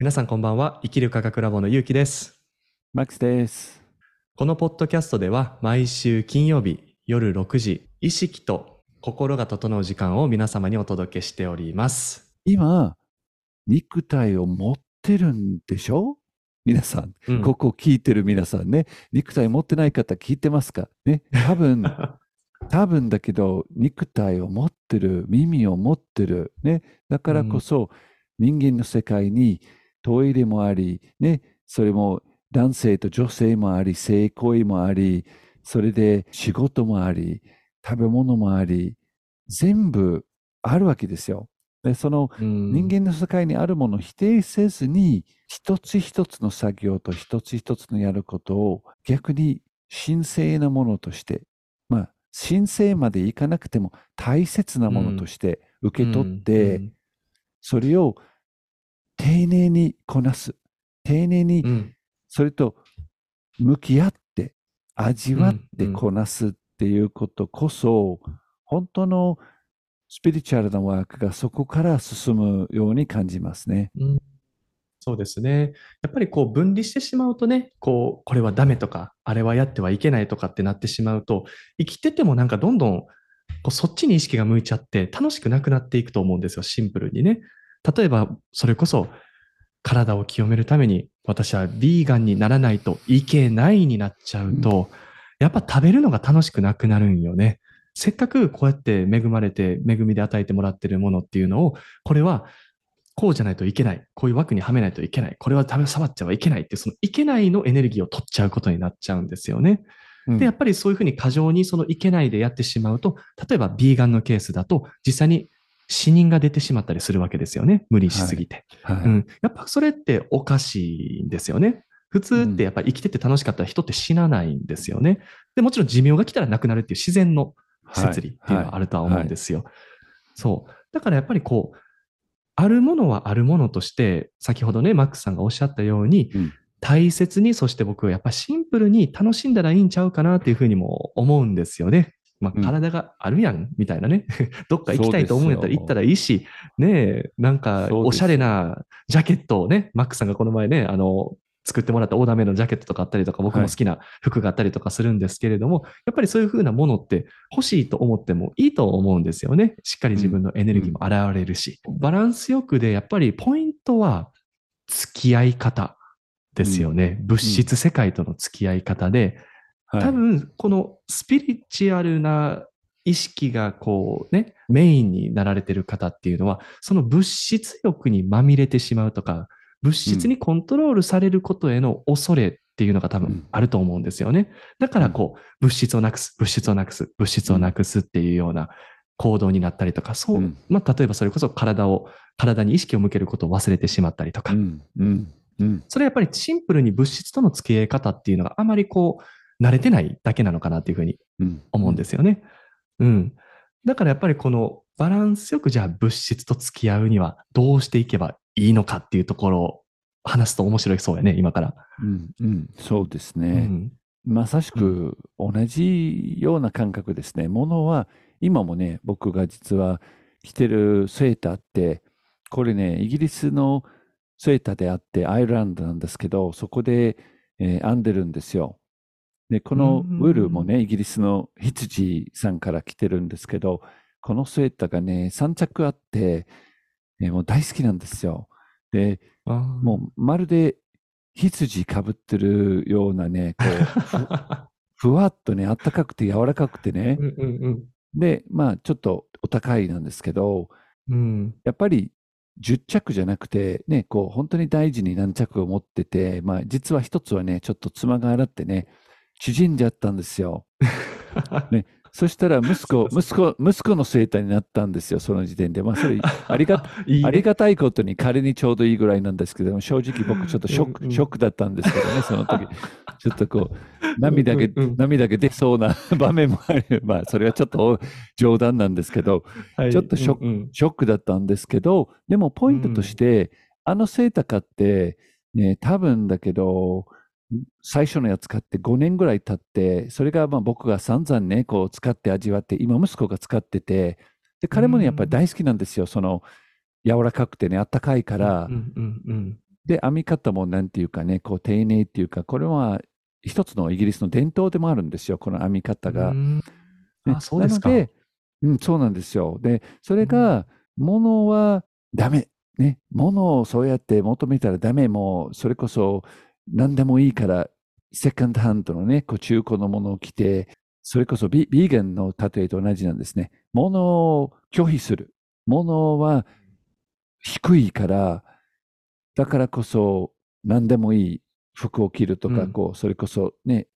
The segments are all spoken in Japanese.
皆さんこんばんは。生きる科学ラボのゆうきです。マックスです。このポッドキャストでは毎週金曜日夜6時、意識と心が整う時間を皆様にお届けしております。今、肉体を持ってるんでしょ？皆さん、うん。ここ聞いてる皆さんね、肉体持ってない方聞いてますか？ね、多分、多分だけど、肉体を持ってる、耳を持ってる、ね、だからこそ、人間の世界にトイレもあり、ね、それも男性と女性もあり、性行為もあり、それで仕事もあり、食べ物もあり、全部あるわけですよ。でそのうん人間の世界にあるものを否定せずに、一つ一つの作業と一つ一つのやることを逆に神聖なものとして、まあ、神聖までいかなくても大切なものとして受け取って、うんそれを丁寧にこなす。丁寧にうんそれと向き合って、味わってこなすっていうことこそ、本当のスピリチュアルなワークがそこから進むように感じますね。うんそうですね。やっぱりこう分離してしまうとね、こう、これはダメとか、あれはやってはいけないとかってなってしまうと、生きててもなんかどんどんこうそっちに意識が向いちゃって楽しくなくなっていくと思うんですよ、シンプルにね。例えば、それこそ体を清めるために私はビーガンにならないといけないになっちゃうと、やっぱ食べるのが楽しくなくなるんよね。せっかくこうやって恵まれて、恵みで与えてもらってるものっていうのを、これはこうじゃないといけない。こういう枠にはめないといけない。これは食べ触っちゃはいけないって、そのいけないのエネルギーを取っちゃうことになっちゃうんですよね。うんで、やっぱりそういうふうに過剰にそのいけないでやってしまうと、例えばビーガンのケースだと、実際に死人が出てしまったりするわけですよね。無理しすぎて。はいうん。やっぱそれっておかしいんですよね。普通ってやっぱり生きてて楽しかったら人って死なないんですよね。で、もちろん寿命が来たら亡くなるっていう自然の摂理っていうのはあるとは思うんですよ。そう。だからやっぱりこう、あるものはあるものとして、先ほどね、マックスさんがおっしゃったように、うん大切に、そして僕はやっぱシンプルに楽しんだらいいんちゃうかなっていうふうにも思うんですよね。まあ、うん体があるやん、みたいなね。どっか行きたいと思うんやったら行ったらいいし、ねえ、なんかおしゃれなジャケットをね、マックスさんがこの前ね、あの、作ってもらったオーダーメイドのジャケットとかあったりとか、僕も好きな服があったりとかするんですけれども、やっぱりそういうふうなものって欲しいと思ってもいいと思うんですよね。しっかり自分のエネルギーも現れるし。バランスよくで、やっぱりポイントは付き合い方ですよね。物質世界との付き合い方で、はい多分このスピリチュアルな意識がこうね、メインになられてる方っていうのは、その物質欲にまみれてしまうとか、物質にコントロールされることへの恐れっていうのが多うん。分あると思うんですよね。だからこう、物質をなくす、物質をなくす、物質をなくすっていうような行動になったりとか、そう、うん。まあ例えばそれこそ体を、体に意識を向けることを忘れてしまったりとか、うん。うん。うん。それはやっぱりシンプルに物質との付き合い方っていうのがあまりこう、慣れてないだけなのかなっていうふうにうん思うんですよね。うん。だからやっぱりこのバランスよくじゃあ物質と付き合うにはどうしていけばいいのかっていうところを話すと面白いそうやね、今から。うんうんそうですうね。ん。まさしく同じような感覚ですね。ものは今もね、僕が実は着てるセーターって、これね、イギリスのセーターであって、アイルランドなんですけど、そこで、えー編んでるんですよ。で、このうんウールもね、イギリスの羊さんから来てるんですけど、このセーターがね、3着あって、えーもう大好きなんですよ。で、もうまるで羊かぶってるようなね、こう、ふ ふわっとね、あったかくて柔らかくてねう。んうんで、まあ、ちょっとお高いなんですけど、うん。うん。やっぱり10着じゃなくて、ね、こう、本当に大事に何着を持ってて、まあ、実は一つはね、ちょっと妻が洗ってね、縮んじゃったんですよ。ね、そしたら息子、息子、息子のセーターになったんですよ、その時点で。まあ、それ、ありが、いいねありがたいことに彼にちょうどいいぐらいなんですけども、正直僕ちょっとショック、うんうんショックだったんですけどね、その時。ちょっとこう、涙が、うんうんうん涙が出そうな場面もある。まあ、それはちょっと冗談なんですけど、はいちょっとショックうんうんショックだったんですけど、でもポイントとして、あのセーター買って、ね、多分だけど、最初のやつ買って5年ぐらい経って、それがまあ僕が散々ね、こう使って味わって、今息子が使ってて、で、彼もね、やっぱり大好きなんですよ。その、柔らかくてね、あったかいから、うんうんうんで、編み方もなんていうかね、こう丁寧っていうか、これは一つのイギリスの伝統でもあるんですよ、この編み方が。あ、そうですか。なので、うん、そうなんですよ。で、それが、物はダメ。ね、物をそうやって求めたらダメ。もう、それこそ何でもいいから、セカンドハンドのね、こう中古のものを着て、それこそビビーガンの例えと同じなんですね。物を拒否する。物は低いから、だからこそ何でもいい服を着るとか、うんこう、それこそね、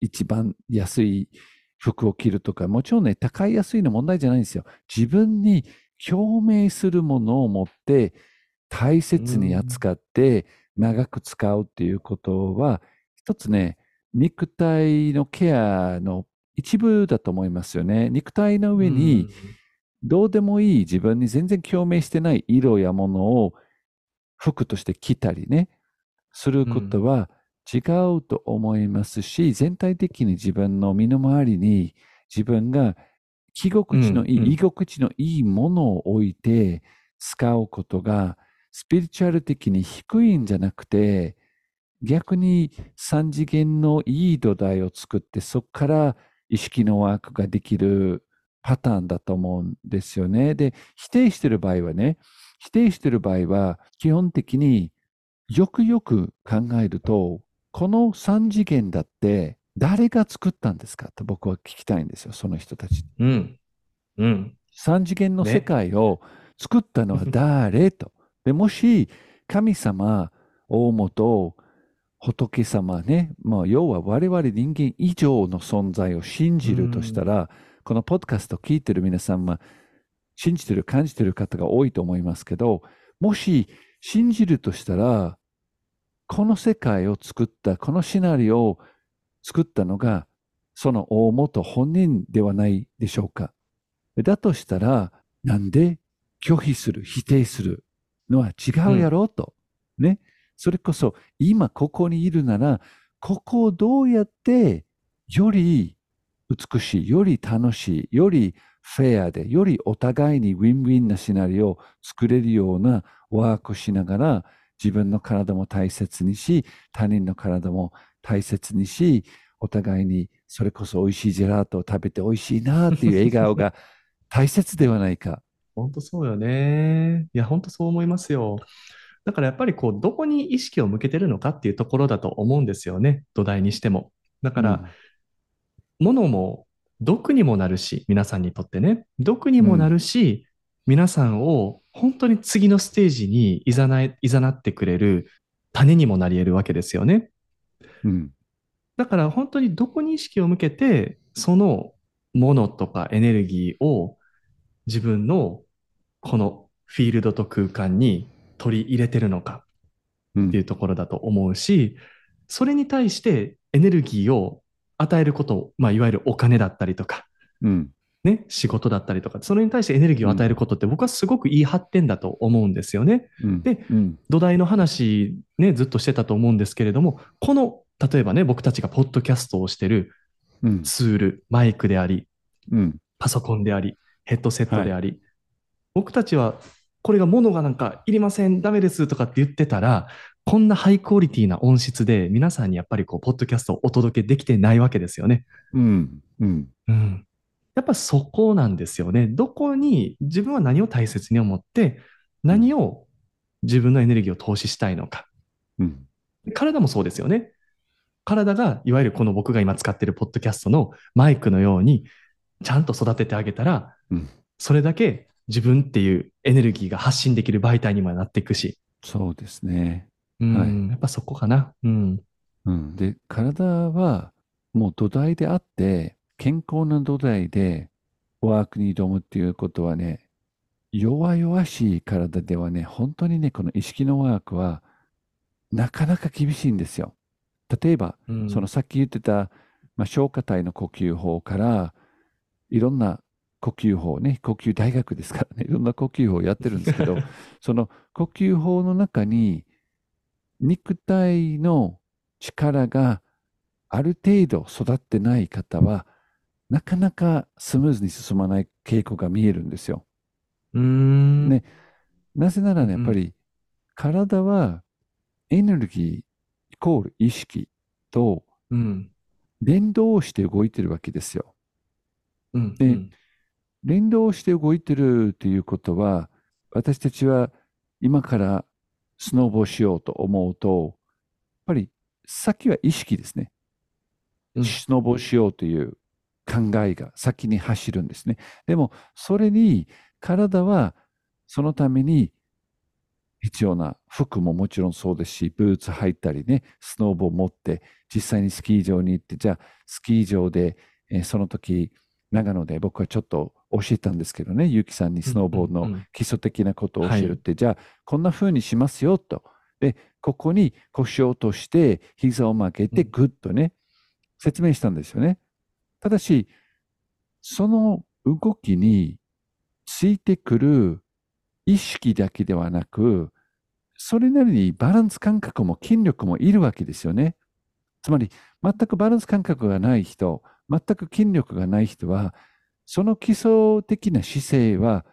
一番安い服を着るとか、もちろんね、高い安いの問題じゃないんですよ。自分に共鳴するものを持って、大切に扱って、長く使うっていうことは、一つね、肉体のケアの一部だと思いますよね。肉体の上に、どうでもいい自分に全然共鳴してない色やものを服として着たりね、することは違うと思いますし、全体的に自分の身の回りに自分が着心地のいい、うんうん。居心地のいいものを置いて使うことがスピリチュアル的に低いんじゃなくて、逆に三次元のいい土台を作って、そこから意識のワークができるパターンだと思うんですよね。で、否定してる場合はね、否定してる場合は、基本的によくよく考えると、この三次元だって誰が作ったんですかと僕は聞きたいんですよ、その人たち。うん。うん。三次元のね世界を作ったのは誰と。で、もし神様、大元、仏様ね、まあ、要は我々人間以上の存在を信じるとしたら、このポッドキャストを聞いてる皆さんは、信じてる、感じてる方が多いと思いますけど、もし信じるとしたら、この世界を作った、このシナリオを作ったのが、その大元本人ではないでしょうか。だとしたら、なんで拒否する、否定するのは違うやろうと。ね。それこそ、今ここにいるなら、ここをどうやって、より美しい、より楽しい、よりフェアで、よりお互いにウィンウィンなシナリオを作れるようなワークをしながら、自分の体も大切にし、他人の体も大切にし、お互いにそれこそ美味しいジェラートを食べて美味しいなっていう笑顔が大切ではないか。本当そうよね。いや、本当そう思いますよ。だからやっぱりこう、どこに意識を向けてるのかっていうところだと思うんですよね。土台にしても。だから、物も毒にもなるし、皆さんにとってね、毒にもなるし、皆さんを本当に次のステージにいざない、いざなってくれる種にもなり得るわけですよね。うん、うんだから本当にどこに意識を向けて、そのものとかエネルギーを自分のこのフィールドと空間に取り入れてるのかうん。っていうところだと思うし、それに対してエネルギーを与えること、まあ、いわゆるお金だったりとか、うん。ね、仕事だったりとか、それに対してエネルギーを与えることって僕はすごくいい発展だと思うんですよね。うん。でうん。土台の話ね、ずっとしてたと思うんですけれども、この、例えばね、僕たちがポッドキャストをしてるうん。ツール、マイクであり、うん。パソコンであり、ヘッドセットであり、僕たちはこれが物がなんかいりません、ダメですとかって言ってたら、こんなハイクオリティな音質で皆さんにやっぱりこう、ポッドキャストをお届けできてないわけですよね。うんうんうん。やっぱそこなんですよね。どこに自分は何を大切に思って、何を自分のエネルギーを投資したいのか。うん体もそうですよね。体が、いわゆるこの僕が今使ってるポッドキャストのマイクのように、ちゃんと育ててあげたら、うんそれだけ自分っていうエネルギーが発信できる媒体にもなっていくし、そうですね。うんはいやっぱそこかな。うん。うん、で体はもう土台であって健康な土台でワークに挑むっていうことはね弱々しい体ではね本当にねこの意識のワークはなかなか厳しいんですよ。例えばうんそのさっき言ってた、まあ、消化体の呼吸法からいろんな呼吸法ね呼吸大学ですからね いろんな呼吸法をやってるんですけど その呼吸法の中に肉体の力がある程度育ってない方はなかなかスムーズに進まない傾向が見えるんですよ。うーん。ねなぜならね、やうんっぱり体はエネルギーイコール意識とうん。連動して動いてるわけですよ。うん。でうん連動して動いてるということは、私たちは今からスノーボーしようと思うと、やっぱり先は意識ですね。うんスノーボーしようという考えが先に走るんですね。でも、それに体はそのために必要な服ももちろんそうですし、ブーツ履いたりね、スノーボー持って実際にスキー場に行って、じゃあスキー場で、えーその時、長野で僕はちょっと教えたんですけどね、ゆうきさんにスノーボードのうんうんうん基礎的なことを教えるって、じゃあこんな風にしますよと。で、ここに腰を落として、膝を曲げて、うんぐっとね、説明したんですよね。ただし、その動きについてくる意識だけではなく、それなりにバランス感覚も筋力もいるわけですよね。つまり、全くバランス感覚がない人、全く筋力がない人は、その基礎的な姿勢は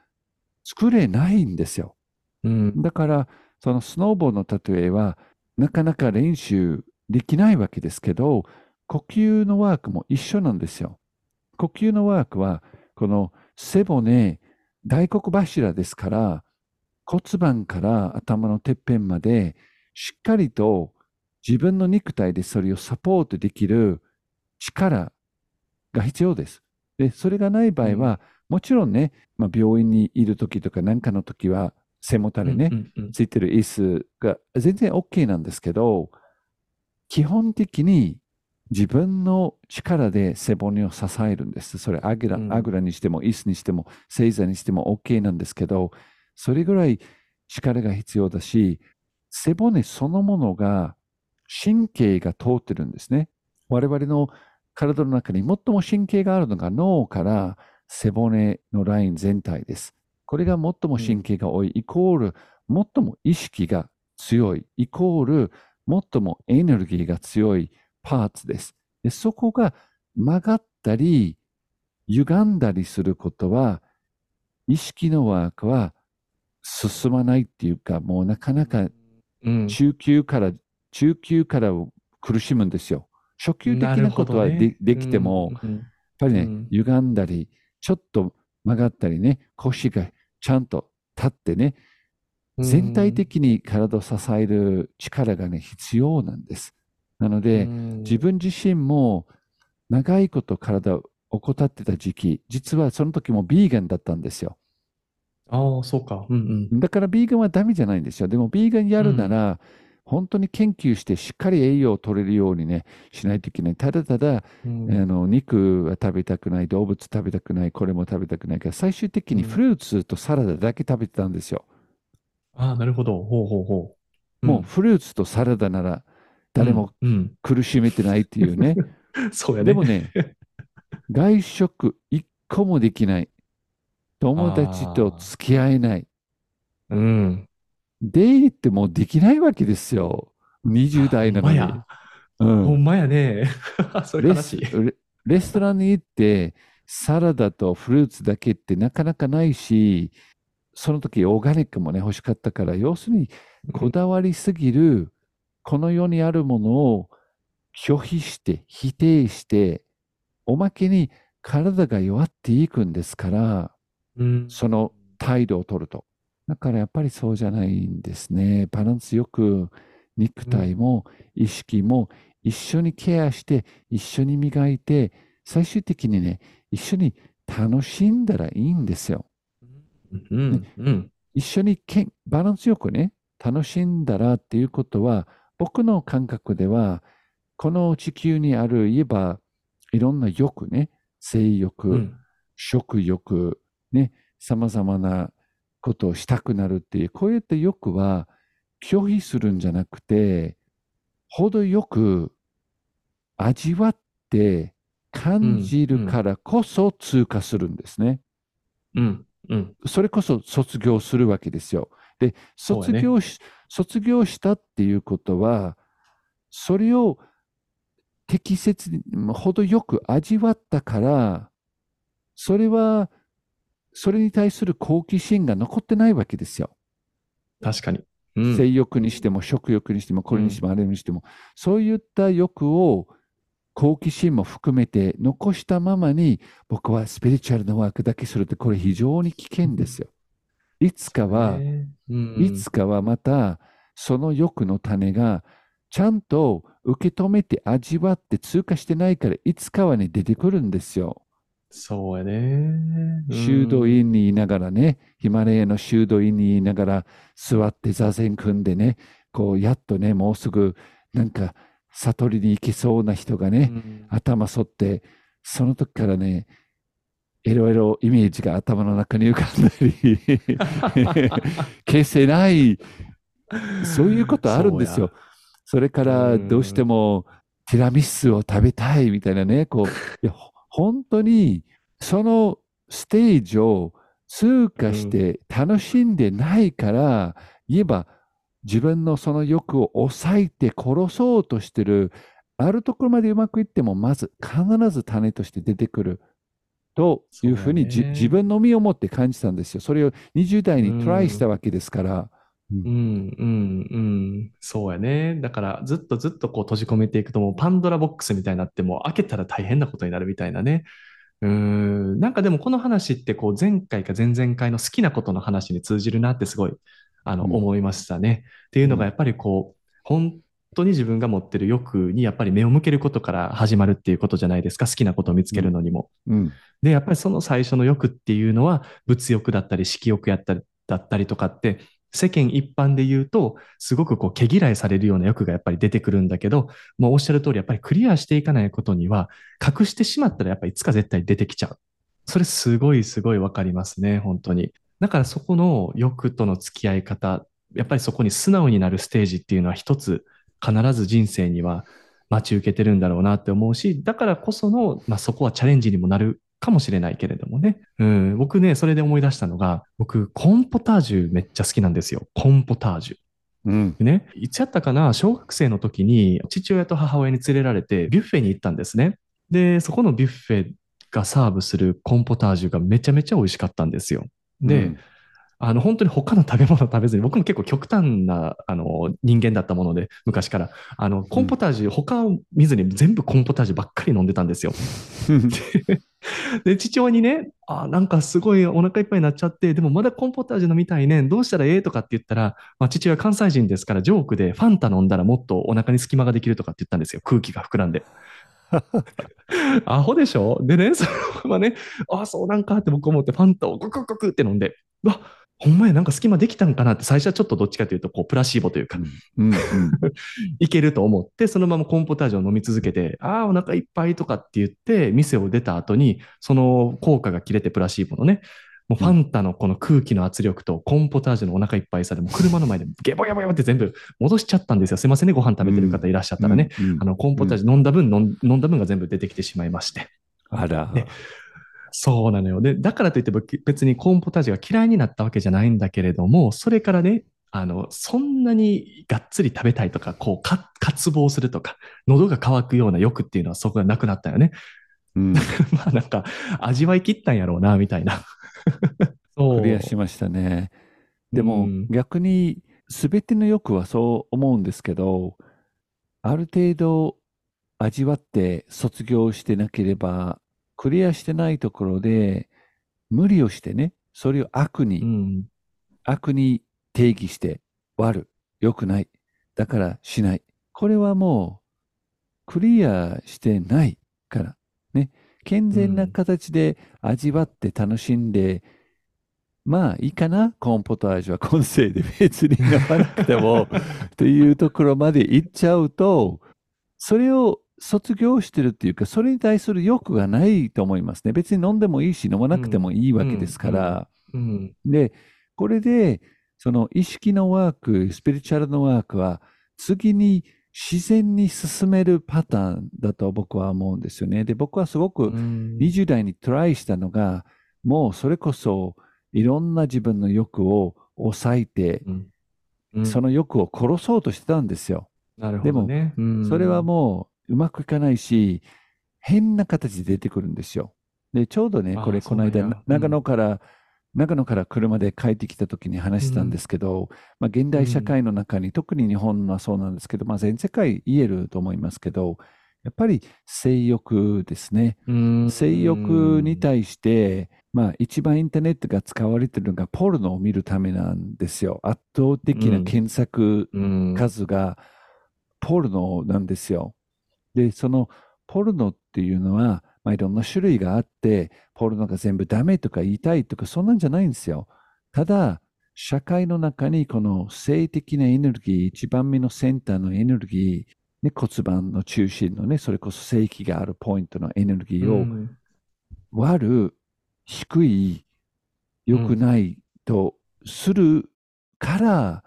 作れないんですよ。うん。だから、そのスノーボーの例えは、なかなか練習できないわけですけど、呼吸のワークも一緒なんですよ。呼吸のワークは、この背骨、大黒柱ですから、骨盤から頭のてっぺんまで、しっかりと自分の肉体でそれをサポートできる力が必要です。で、それがない場合は、もちろんね、まあ、病院にいる時とか何かの時は、背もたれね、ついてる椅子が全然 OK なんですけど、基本的に自分の力で背骨を支えるんです。それあぐら、うんあぐらにしても、椅子にしても、正座にしても OK なんですけど、それぐらい力が必要だし、背骨そのものが神経が通ってるんですね。我々の体の中に最も神経があるのが脳から背骨のライン全体です。これが最も神経が多い、イコール最も意識が強い、イコール最もエネルギーが強いパーツです。でそこが曲がったり、歪んだりすることは、意識のワークは進まないっていうか、もうなかなかうん。中級から、中級から苦しむんですよ。初級的なことはで,、できても、やっうんぱりね、うん歪んだり、ちょっと曲がったりね、腰がちゃんと立ってね、うん全体的に体を支える力がね、必要なんです。なので、うん自分自身も長いこと体を怠ってた時期、実はその時もビーガンだったんですよ。ああ、そうか。うんうん。だからビーガンはダメじゃないんですよ。でもビーガンやるなら、本当に研究してしっかり栄養を取れるようにね、しないといけない。ただただ、うんあの肉は食べたくない、動物食べたくない、これも食べたくないから、最終的にうんフルーツとサラダだけ食べてたんですよ。ああ、なるほど。ほうほうほう。もうフルーツとサラダなら誰もうん、うん苦しめてないっていうね。そうやね。でもね、外食一個もできない。友達と付き合えない。うん。デートもできないわけですよ。20代なのに。ほんまや。うんほんまやね。レ話ス。レレストランに行って、サラダとフルーツだけってなかなかないし、その時オーガニックもね、欲しかったから、要するにこだわりすぎる、この世にあるものを拒否して、否定して、おまけに体が弱っていくんですから、うんその態度を取ると。だからやっぱりそうじゃないんですね。バランスよく肉体も意識も一緒にケアして、一緒に磨いて、最終的にね、一緒に楽しんだらいいんですよ。うん。うん。一緒にけんバランスよくね、楽しんだらっていうことは、僕の感覚では、この地球にある言えば、いろんな欲ね、性欲、うん。食欲、ね、様々なことをしたくなるっていう、こういった欲は拒否するんじゃなくて、程よく味わって感じるからこそ通過するんですね。うん。うん。それこそ卒業するわけですよ。で、卒業し、卒業したっていうことは、それを適切に、程よく味わったから、それは、それに対する好奇心が残ってないわけですよ。確かに。うん性欲にしても食欲にしてもこれにしてもあれにしても、そういった欲を好奇心も含めて残したままに僕はスピリチュアルなワークだけするってこれ非常に危険ですよ。いつかは、ねうんいつかはまたその欲の種がちゃんと受け止めて味わって通過してないからいつかはね出てくるんですよ。そうやね。修道院。院にいながらね、ヒマラヤの修道院にいながら座って座禅組んでね、こうやっとね、もうすぐなんか悟りに行けそうな人がね、うん頭反って、その時からね、いろいろイメージが頭の中に浮かんだり、消せない、そういうことあるんですよ。それからどうしてもティラミスを食べたいみたいなね、こう、本当にそのステージを通過して楽しんでないから、言えば自分のその欲を抑えて殺そうとしてる、あるところまでうまくいっても、まず必ず種として出てくる。というふうにね自分の身をもって感じたんですよ。それを20代にトライしたわけですから。うんうんうん。そうやね。だからずっとずっとこう閉じ込めていくともうパンドラボックスみたいになってもう開けたら大変なことになるみたいなね。うーん。なんかでもこの話ってこう前回か前々回の好きなことの話に通じるなってすごいあのうん思いましたね。っていうのがやっぱりこう本当に自分が持ってる欲にやっぱり目を向けることから始まるっていうことじゃないですか。好きなことを見つけるのにも。うんで、やっぱりその最初の欲っていうのは、物欲だったり、色欲やったりだったりとかって、世間一般で言うと、すごくこう毛嫌いされるような欲がやっぱり出てくるんだけど、もうおっしゃる通り、やっぱりクリアしていかないことには、隠してしまったらやっぱりいつか絶対出てきちゃう。それすごいすごいわかりますね、本当に。だからそこの欲との付き合い方、やっぱりそこに素直になるステージっていうのは一つ必ず人生には待ち受けてるんだろうなって思うし、だからこその、まあ、そこはチャレンジにもなるかもしれないけれどもね。うん、僕ね、それで思い出したのが、僕、コーンポタージュめっちゃ好きなんですよ。コーンポタージュ。うんでね、いつやったかな、小学生の時に父親と母親に連れられてビュッフェに行ったんですね。で、そこのビュッフェがサーブするコーンポタージュがめちゃめちゃ美味しかったんですよ。で、うんあの、本当に他の食べ物食べずに、僕も結構極端な、あの、人間だったもので、昔から。あの、コーンポタージュ、他を見ずに全部コーンポタージュばっかり飲んでたんですよ。で、父親にね、あ、なんかすごいお腹いっぱいになっちゃって、でもまだコーンポタージュ飲みたいねん、どうしたらええとかって言ったら、まあ、父親関西人ですから、ジョークでファンタ飲んだらもっとお腹に隙間ができるとかって言ったんですよ。空気が膨らんで。アホでしょ？でね、そのままね、あ、そうなんかって僕思ってファンタをゴクゴクって飲んで、うわ、ほんまや、なんか隙間できたんかなって最初はちょっとどっちかというと、こう、プラシーボというか、うんうん いけると思って、そのままコーンポタージュを飲み続けて、ああ、お腹いっぱいとかって言って、店を出た後に、その効果が切れてプラシーボのね、もうファンタのこの空気の圧力とコーンポタージュのお腹いっぱいさで、もう車の前でゲボゲボゲボって全部戻しちゃったんですよ。すいませんね、ご飯食べてる方いらっしゃったらね。うんうんあの、コーンポタージュ飲んだ分、飲んだ分が全部出てきてしまいまして。あら。ねそうなのよ。で、だからといって僕別にコーンポタージュが嫌いになったわけじゃないんだけれども、それからね、あの、そんなにがっつり食べたいとか、こう、か、渇望するとか、喉が渇くような欲っていうのはそこがなくなったよね。うん まあなんか、味わい切ったんやろうな、みたいな。そう。クリアしましたね。でもうん逆に全ての欲はそう思うんですけど、ある程度味わって卒業してなければ、クリアしてないところで無理をしてね、それを悪に、うん。悪に定義して悪、良くない。だからしない。これはもうクリアしてないから。ね。健全な形で味わって楽しんで、まあいいかな、コーンポタージュは今世で別に飲まなくても というところまで行っちゃうと、それを卒業してるっていうか、それに対する欲がないと思いますね。別に飲んでもいいし、飲まなくてもいいわけですから。うん。で、これで、その意識のワーク、スピリチュアルのワークは、次に自然に進めるパターンだと僕は思うんですよね。で、僕はすごくうん20代にトライしたのが、もうそれこそいろんな自分の欲を抑えて、うんうんその欲を殺そうとしてたんですよ。なるほどね。うんそれはもううまくいかないし、変な形で出てくるんですよ。で、ちょうどね、あこれ、この間、うん長野から長野から車で帰ってきた時に話したんですけど、まあ、現代社会の中に、特に日本はそうなんですけど、まあ、全世界言えると思いますけど、やっぱり性欲ですね。性欲に対して、まあ、一番インターネットが使われているのがポルノを見るためなんですよ。圧倒的な検索数がポルノなんですよ。で、そのポルノっていうのは、まあ、いろんな種類があって、ポルノが全部ダメとか言いたいとか、そんなんじゃないんですよ。ただ、社会の中にこの性的なエネルギー、一番目のセンターのエネルギー、ね、骨盤の中心のね、それこそ正規があるポイントのエネルギーを割る、低い、良くないとするから、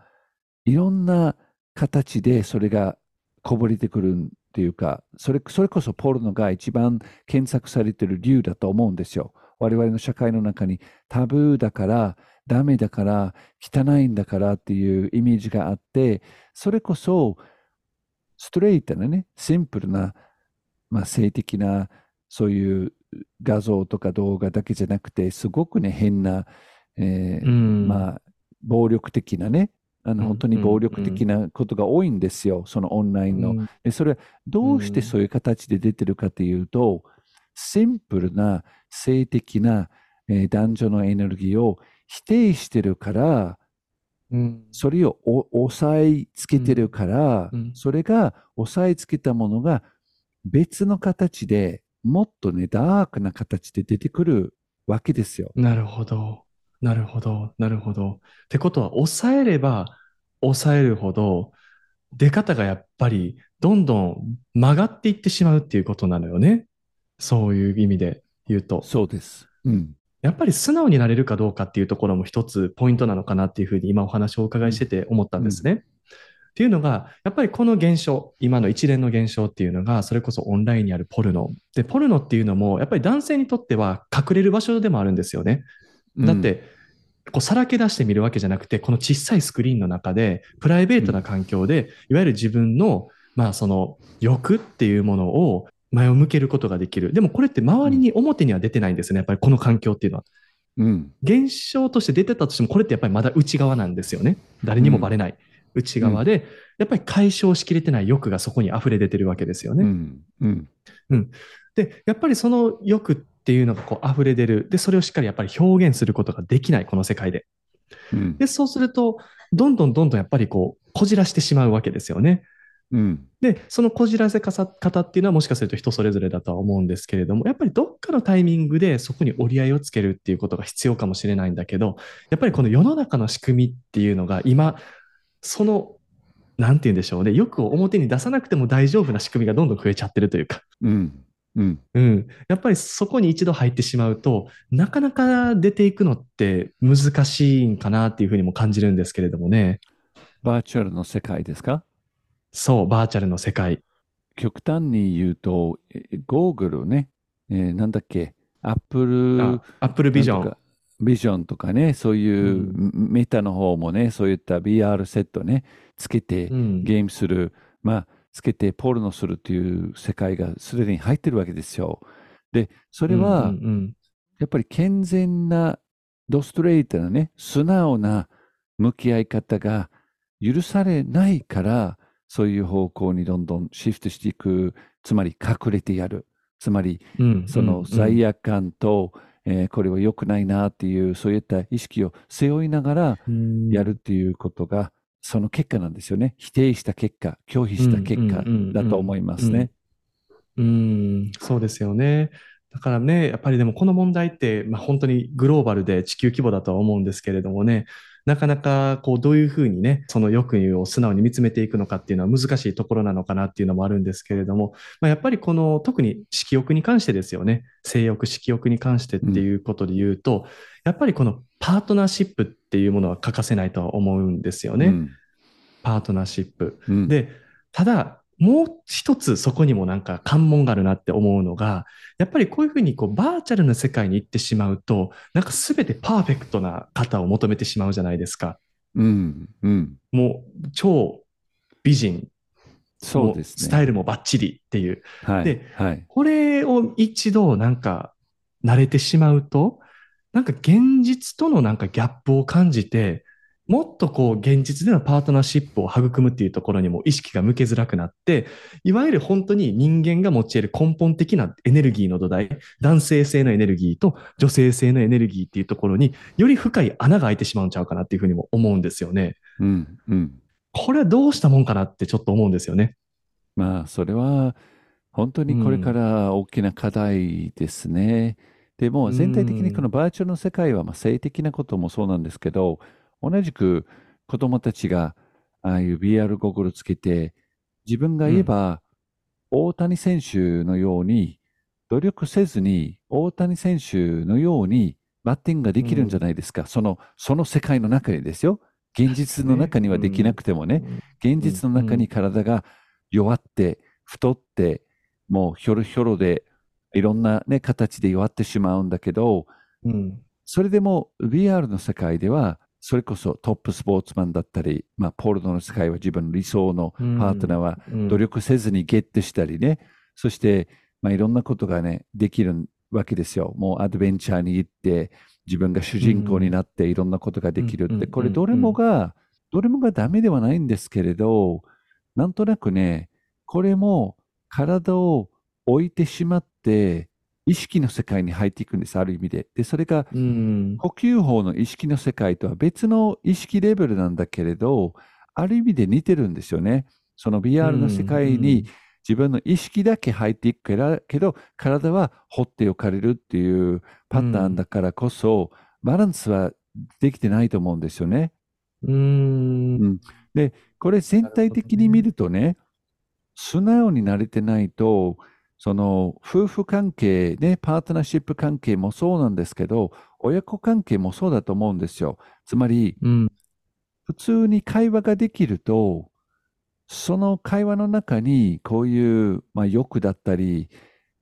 いろんな形でそれがこぼれてくるっていうか、それそれこそポルノが一番検索されてる理由だと思うんですよ。我々の社会の中にタブーだから、ダメだから、汚いんだからっていうイメージがあって、それこそストレートなね、シンプルな、まあ、性的なそういう画像とか動画だけじゃなくて、すごくね、変な、えー、うん、まあ、暴力的なね、あの本当に暴力的なことが多いんですよ、そのオンラインの。でそれはどうしてそういう形で出てるかというと、シンプルな性的な、えー、男女のエネルギーを否定してるから、うん、それを押さえつけてるから、うん、それが押さえつけたものが別の形でもっとね、ダークな形で出てくるわけですよ。なるほど。なるほど。なるほど。ってことは、抑えれば抑えるほど、出方がやっぱりどんどん曲がっていってしまうっていうことなのよね。そういう意味で言うと。そうです。うん。やっぱり素直になれるかどうかっていうところも一つポイントなのかなっていうふうに今お話をお伺いしてて思ったんですね。うんっていうのが、やっぱりこの現象、今の一連の現象っていうのが、それこそオンラインにあるポルノ。で、ポルノっていうのも、やっぱり男性にとっては隠れる場所でもあるんですよね。だって、こうさらけ出してみるわけじゃなくて、この小さいスクリーンの中で、プライベートな環境で、いわゆる自分の、まあその欲っていうものを前を向けることができる。でもこれって周りに表には出てないんですね。やっぱりこの環境っていうのは。うん、現象として出てたとしても、これってやっぱりまだ内側なんですよね。誰にもバレない。内側で、やっぱり解消しきれてない欲がそこに溢れ出てるわけですよね。うん。うん。うん、で、やっぱりその欲っていうのがこう溢れ出る。で、それをしっかりやっぱり表現することができない、この世界で。うん、で、そうすると、どんどんどんどんやっぱりこう、こじらしてしまうわけですよね。うん、で、そのこじらせ方っていうのはもしかすると人それぞれだとは思うんですけれども、やっぱりどっかのタイミングでそこに折り合いをつけるっていうことが必要かもしれないんだけど、やっぱりこの世の中の仕組みっていうのが今、その、なんて言うんでしょうね、欲を表に出さなくても大丈夫な仕組みがどんどん増えちゃってるというか。うん。うん。うん。やっぱりそこに一度入ってしまうと、なかなか出ていくのって難しいんかなっていうふうにも感じるんですけれどもね。バーチャルの世界ですか？そう、バーチャルの世界。極端に言うと、ゴーグルね、えー、なんだっけ、アップル、アップルビジョン。ビジョンとかね、そういうメタの方もね、そういった VR セットね、つけてゲームする、まあ、つけてポルノするという世界がすでに入ってるわけですよ。で、それは、やっぱり健全な、ドストレートなね、素直な向き合い方が許されないから、そういう方向にどんどんシフトしていく、つまり隠れてやる。つまり、その罪悪感と、えー、これは良くないなっていう、そういった意識を背負いながらやるっていうことが、その結果なんですよね。否定した結果、拒否した結果だと思いますね。うん、そうですよね。だからね、やっぱりでもこの問題って、まあ、本当にグローバルで地球規模だとは思うんですけれどもね、なかなかこうどういうふうにね、その欲を素直に見つめていくのかっていうのは難しいところなのかなっていうのもあるんですけれども、まあ、やっぱりこの特に色欲に関してですよね、性欲、色欲に関してっていうことで言うと、うん、やっぱりこのパートナーシップっていうものは欠かせないとは思うんですよね。うん、パートナーシップ。うん、で、ただ、もう一つそこにもなんか関門があるなって思うのが、やっぱりこういうふうにこうバーチャルな世界に行ってしまうと、なんか全てパーフェクトな方を求めてしまうじゃないですか。うん、うん。もう超美人。そうですね。スタイルもバッチリっていう。はい。で、はい、これを一度なんか慣れてしまうと、なんか現実とのなんかギャップを感じて、もっとこう現実でのパートナーシップを育むっていうところにも意識が向けづらくなって、いわゆる本当に人間が持ち得る根本的なエネルギーの土台、男性性のエネルギーと女性性のエネルギーっていうところにより深い穴が開いてしまうんちゃうかなっていうふうにも思うんですよね。うん、うん。これはどうしたもんかなってちょっと思うんですよね。まあ、それは本当にこれから大きな課題ですね。うん、でも全体的にこのバーチャルの世界はまあ性的なこともそうなんですけど、同じく子供たちがああいう VR ゴーグルつけて、自分が言えば、大谷選手のように努力せずに大谷選手のようにバッティングができるんじゃないですか。うん、その、その世界の中にですよ。現実の中にはできなくてもね、現実の中に体が弱って、太って、もうひょろひょろで、いろんなね、形で弱ってしまうんだけど、うん、それでも VR の世界では、それこそトップスポーツマンだったり、まあ、ポルノの世界は自分の理想のパートナーは努力せずにゲットしたりね、うん、そして、まあ、いろんなことがね、できるわけですよ。もうアドベンチャーに行って、自分が主人公になっていろんなことができるって、これどれもが、どれもがダメではないんですけれど、なんとなくね、これも体を置いてしまって、意識の世界に入っていくんです、ある意味で。で、それが、呼吸法の意識の世界とは別の意識レベルなんだけれど、ある意味で似てるんですよね。その VR の世界に自分の意識だけ入っていくけど、体は放っておかれるっていうパターンだからこそ、バランスはできてないと思うんですよね。うん、で、これ全体的に見るとね、素直になれてないと、その夫婦関係ね、パートナーシップ関係もそうなんですけど、親子関係もそうだと思うんですよ。つまり、うん、普通に会話ができると、その会話の中にこういう、まあ、欲だったり、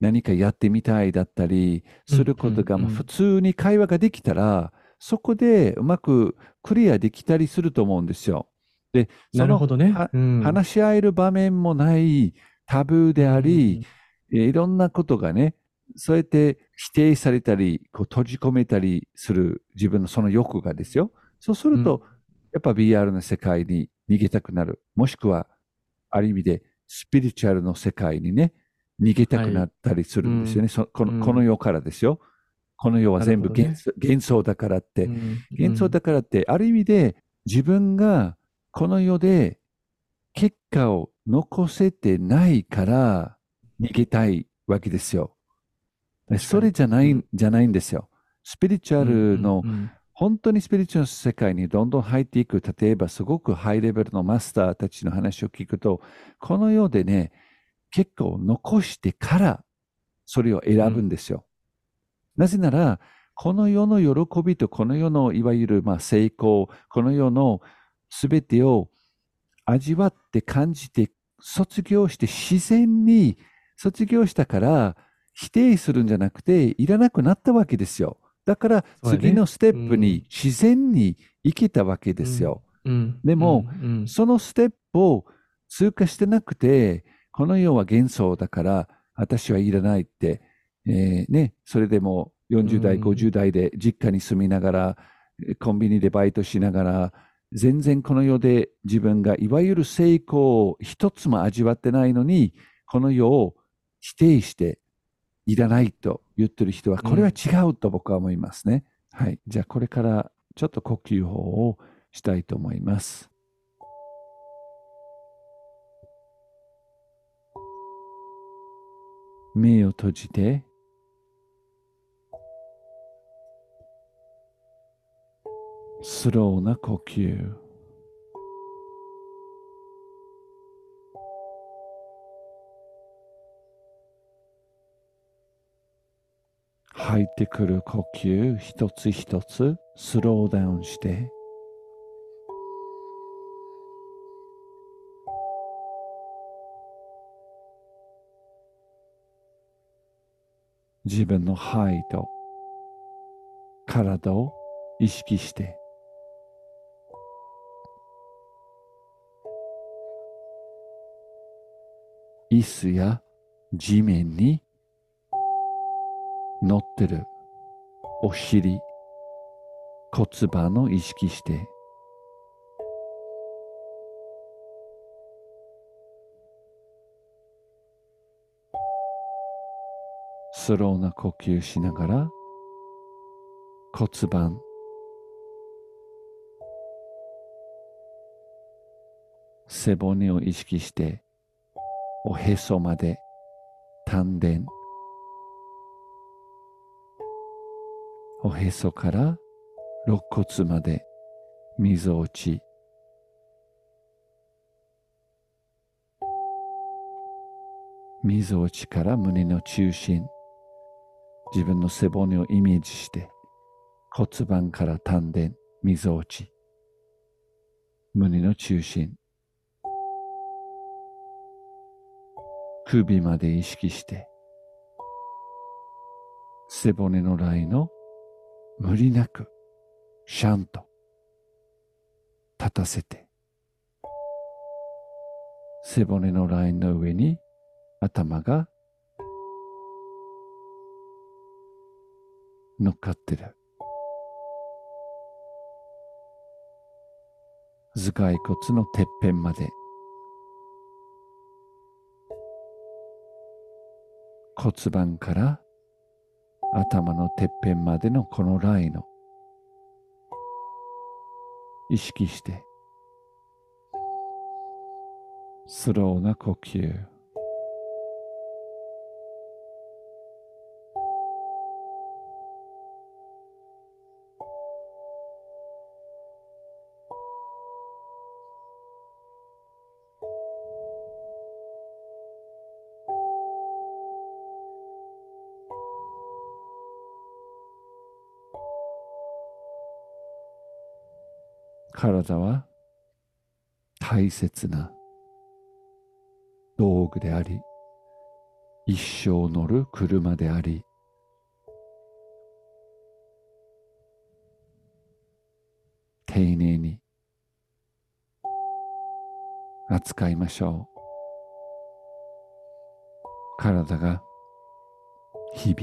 何かやってみたいだったりすることが、普通に会話ができたら、そこでうまくクリアできたりすると思うんですよ。で、その、ね。うん、話し合える場面もないタブーであり、いろんなことがね、そうやって否定されたり、こう閉じ込めたりする自分のその欲がですよ。そうすると、うん、やっぱ VR の世界に逃げたくなる。もしくは、ある意味でスピリチュアルの世界にね、逃げたくなったりするんですよね。はいうん、このこの世からですよ。この世は全部幻想ね、幻想だからって、うん、幻想だからって、ある意味で自分がこの世で結果を残せてないから、逃げたいわけですよ。それじゃない、じゃないんですよ。スピリチュアルの、本当にスピリチュアルの世界にどんどん入っていく、例えばすごくハイレベルのマスターたちの話を聞くと、この世でね、結構残してからそれを選ぶんですよ。うん、なぜなら、この世の喜びとこの世のいわゆるまあ成功、この世のすべてを味わって感じて卒業して自然に卒業したから否定するんじゃなくて、いらなくなったわけですよ。だから次のステップに自然に行けたわけですよ。でも、そのステップを通過してなくて、この世は幻想だから私はいらないって、えー、ね、それでも40代、50代で実家に住みながら、コンビニでバイトしながら、全然この世で自分がいわゆる成功を一つも味わってないのに、この世を否定していらないと言ってる人は、これは違うと僕は思いますね。うん、はい。じゃあこれからちょっと呼吸法をしたいと思います。目を閉じて、スローな呼吸。入ってくる呼吸一つ一つスローダウンして。自分の肺と体を意識して。椅子や地面に乗ってる。お尻。骨盤を意識して。スローな呼吸しながら。骨盤。背骨を意識して。おへそまで。丹田。おへそから肋骨までみぞおち。みぞおちから胸の中心。自分の背骨をイメージして骨盤から丹田みぞおち。胸の中心。首まで意識して背骨のラインを無理なくシャンと立たせて背骨のラインの上に頭が乗っかってる。頭蓋骨のてっぺんまで。骨盤から頭のてっぺんまでのこのラインを意識してスローな呼吸。体は大切な道具であり一生乗る車であり丁寧に扱いましょう。体が日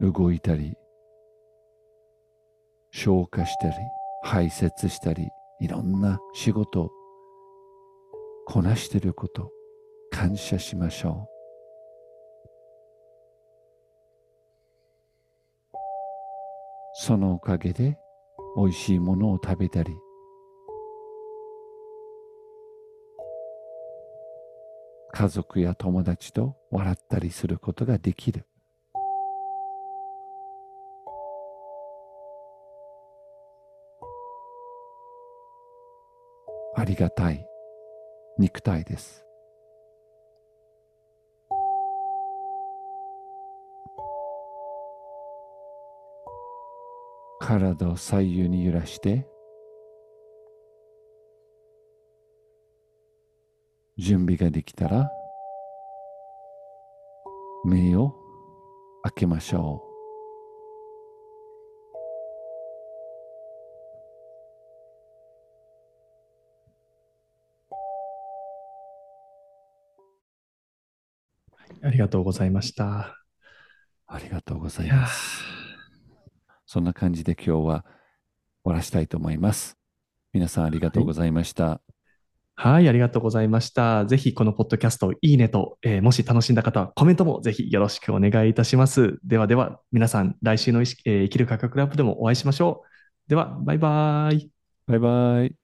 々動いたり消化したり排泄したりいろんな仕事をこなしていること感謝しましょう。そのおかげで美味しいものを食べたり家族や友達と笑ったりすることができる。ありがたい肉体です。体を左右に揺らして準備ができたら目を開けましょう。ありがとうございました。ありがとうございます。そんな感じで今日は終わらしたいと思います。皆さんありがとうございました。はいはい、ありがとうございました。ぜひこのポッドキャストいいねと、えー、もし楽しんだ方はコメントもぜひよろしくお願いいたします。ではでは、皆さん来週の意識、えー、生きる価格ラップでもお会いしましょう。では、バイバイ。バイバイ。